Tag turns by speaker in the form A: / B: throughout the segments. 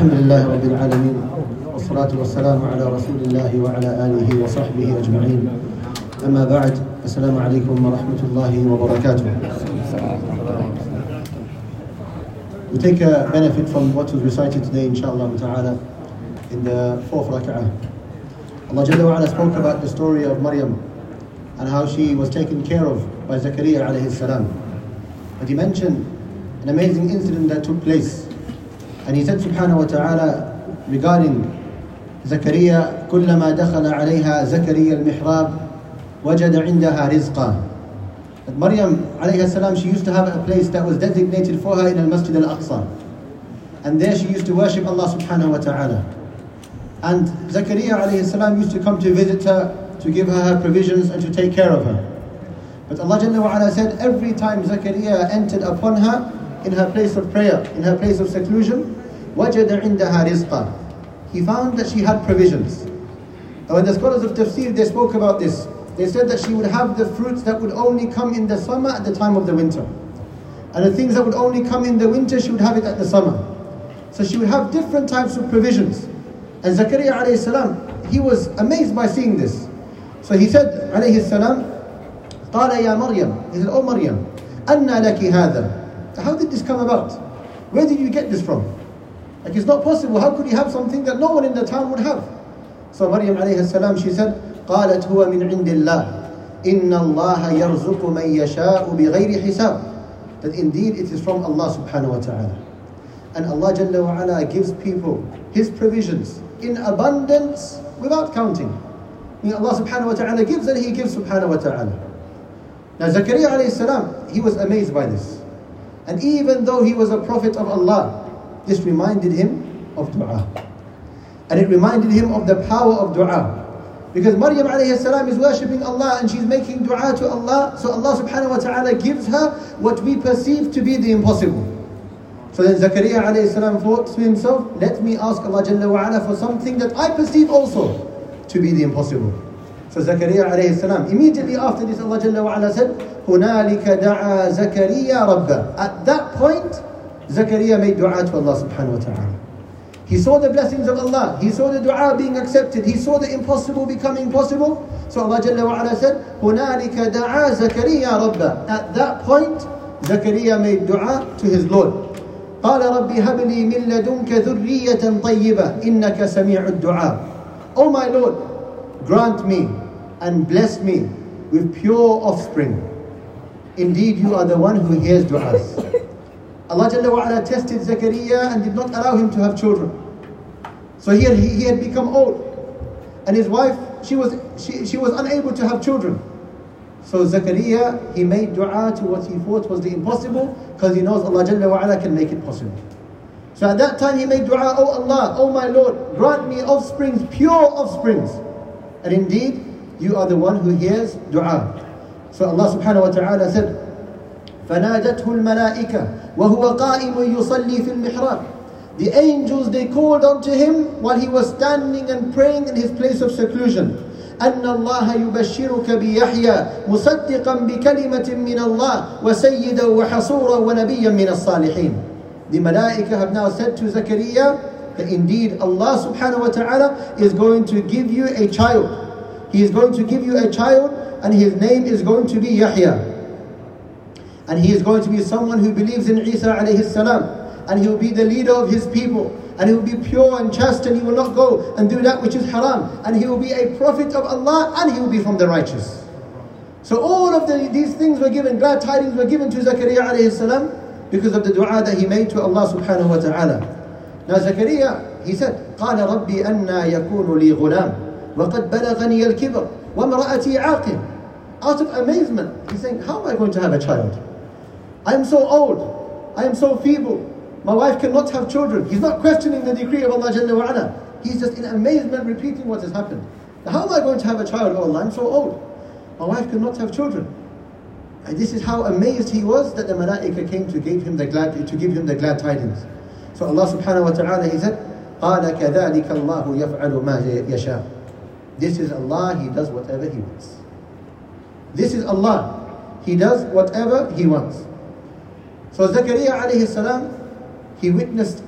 A: الحمد لله رب العالمين والصلاة والسلام على رسول الله وعلى آله وصحبه أجمعين أما بعد السلام عليكم ورحمة الله وبركاته We take a benefit from what was recited today inshallah ta'ala in the fourth rak'ah. Allah Jalla wa ala spoke about the story of Maryam and how she was taken care of by Zakaria alayhi salam. But he mentioned an amazing incident that took place. And he said subhanahu wa ta'ala regarding زكريا كلما دخل عليها زكريا المحراب وجد عندها رزقا That Maryam alayhi salam, she used to have a place that was designated for her in al Masjid al Aqsa. And there she used to worship Allah subhanahu wa ta'ala. And Zakaria alayhi salam used to come to visit her, to give her her provisions and to take care of her. But Allah Jalla wa ala said every time Zakaria entered upon her in her place of prayer, in her place of seclusion, وَجَدَ عِنْدَهَا رِزْقًا He found that she had provisions. And when the scholars of tafsir, they spoke about this. They said that she would have the fruits that would only come in the summer at the time of the winter. And the things that would only come in the winter, she would have it at the summer. So she would have different types of provisions. And Zakaria alayhi salam, he was amazed by seeing this. So he said alayhi salam, قال يا مريم, he said, Oh Maryam, أنى لك هذا? How did this come about? Where did you get this from? Like it's not possible. How could you have something that no one in the town would have? So Maryam alayhi salam, she said, قالت هو من عند الله إن الله يرزق من يشاء بغير حساب That indeed it is from Allah subhanahu wa ta'ala. And Allah Jalla wa ala gives people His provisions in abundance without counting. I mean, Allah subhanahu wa ta'ala gives and He gives subhanahu wa ta'ala. Now Zakaria alayhi salam, he was amazed by this. And even though he was a prophet of Allah, this reminded him of dua. And it reminded him of the power of dua. Because Maryam alayhi salam is worshipping Allah and she's making dua to Allah. So Allah subhanahu wa ta'ala gives her what we perceive to be the impossible. So then Zakaria alayhi salam thought to himself, let me ask Allah Jalla wa ala for something that I perceive also to be the impossible. So Zakaria alayhi salam, immediately after this Allah Jalla wa ala said, هُنَالِكَ دَعَى زَكَرِيَّا رَبَّهُ At that point, Zakaria made dua to Allah subhanahu wa ta'ala. He saw the blessings of Allah. He saw the dua being accepted. He saw the impossible becoming possible. So Allah Jalla wa ala said, هُنَالِكَ دَعَى زَكَرِيَّا رَبَّهُ At that point, Zakaria made dua to his Lord. قال رب هب لي من لدنك ذرية طيبة إنك سميع الدعاء Oh my Lord, grant me and bless me with pure offspring. Indeed, you are the one who hears du'as. Allah Jalla wa ala tested Zakaria and did not allow him to have children. So he had, he had become old. And his wife, she was, she, she was unable to have children. So Zakaria, he made dua to what he thought was the impossible because he knows Allah Jalla wa ala can make it possible. So at that time he made dua, Oh Allah, Oh my Lord, grant me offsprings, pure offsprings. And indeed, you are the one who hears dua. So Allah subhanahu wa ta'ala said, فنادته الملائكة وهو قائم يصلي في المحراب The angels they called unto him while he was standing and praying in his place of seclusion. أن الله يبشرك بيحيى مصدقا بكلمة من الله وسيدا وحصورا ونبيا من الصالحين. The malaika have now said to Zakaria that indeed Allah subhanahu wa ta'ala is going to give you a child. He is going to give you a child and his name is going to be Yahya. And he is going to be someone who believes in Isa alayhi salam. And he will be the leader of his people. And he will be pure and chaste and he will not go and do that which is haram. And he will be a prophet of Allah and he will be from the righteous. So all of the, these things were given, glad tidings were given to Zakaria alayhi salam because of the dua that he made to Allah subhanahu wa ta'ala. Now Zakaria, he said, قال ربي أنا يكون لي غلام وقد بلغني الكبر وامرأتي عاقل. Out of amazement, he's saying, how am I going to have a child? I am so old. I am so feeble. My wife cannot have children. He's not questioning the decree of Allah Jalla wa ala. He's just in amazement repeating what has happened. Now, how am I going to have a child? Oh Allah, I'm so old. My wife cannot have children. And this is how amazed he was that the malaika came to give him the glad to give him the glad tidings. So Allah subhanahu wa ta'ala he said, قال كذلك الله يفعل ما يشاء. This is Allah, He does whatever He wants. This is Allah. He does whatever He wants. So Zakaria alayhi salam, he witnessed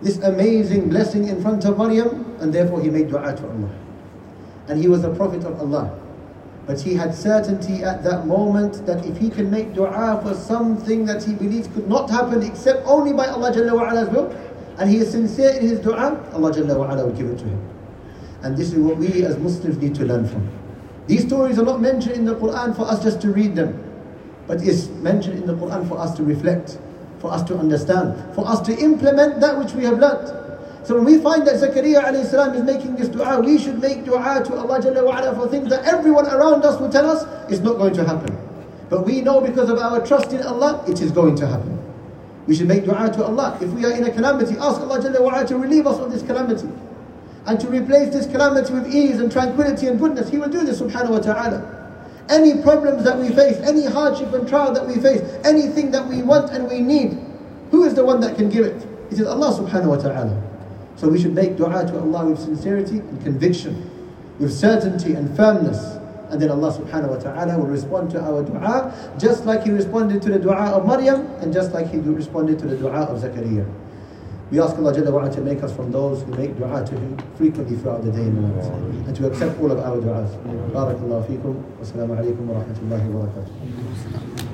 A: this amazing blessing in front of Maryam, and therefore he made dua to Allah. And he was a prophet of Allah. But he had certainty at that moment that if he can make dua for something that he believes could not happen except only by Allah Jalla wa'ala's will, and he is sincere in his dua, Allah Jalla wa'ala will give it to him. And this is what we as Muslims need to learn from. These stories are not mentioned in the Quran for us just to read them, but is mentioned in the Quran for us to reflect, for us to understand, for us to implement that which we have learnt. So when we find that Zakaria alayhi is making this dua, we should make dua to Allah Jalla wa'ala for things that everyone around us will tell us is not going to happen. But we know because of our trust in Allah, it is going to happen. We should make dua to Allah. If we are in a calamity, ask Allah Jalla wa'ala to relieve us of this calamity. And to replace this calamity with ease and tranquility and goodness. He will do this subhanahu wa ta'ala. Any problems that we face, any hardship and trial that we face, anything that we want and we need, who is the one that can give it? It is Allah subhanahu wa ta'ala. So we should make dua to Allah with sincerity and conviction, with certainty and firmness. And then Allah subhanahu wa ta'ala will respond to our dua just like He responded to the dua of Maryam and just like He responded to the dua of Zakaria. We ask Allah Jalla wa'ala to make us from those who make dua to Him frequently throughout the day and night and to accept all of our du'as. Barakallahu feekum. Wassalamu alaikum wa rahmatullahi wa barakatuh.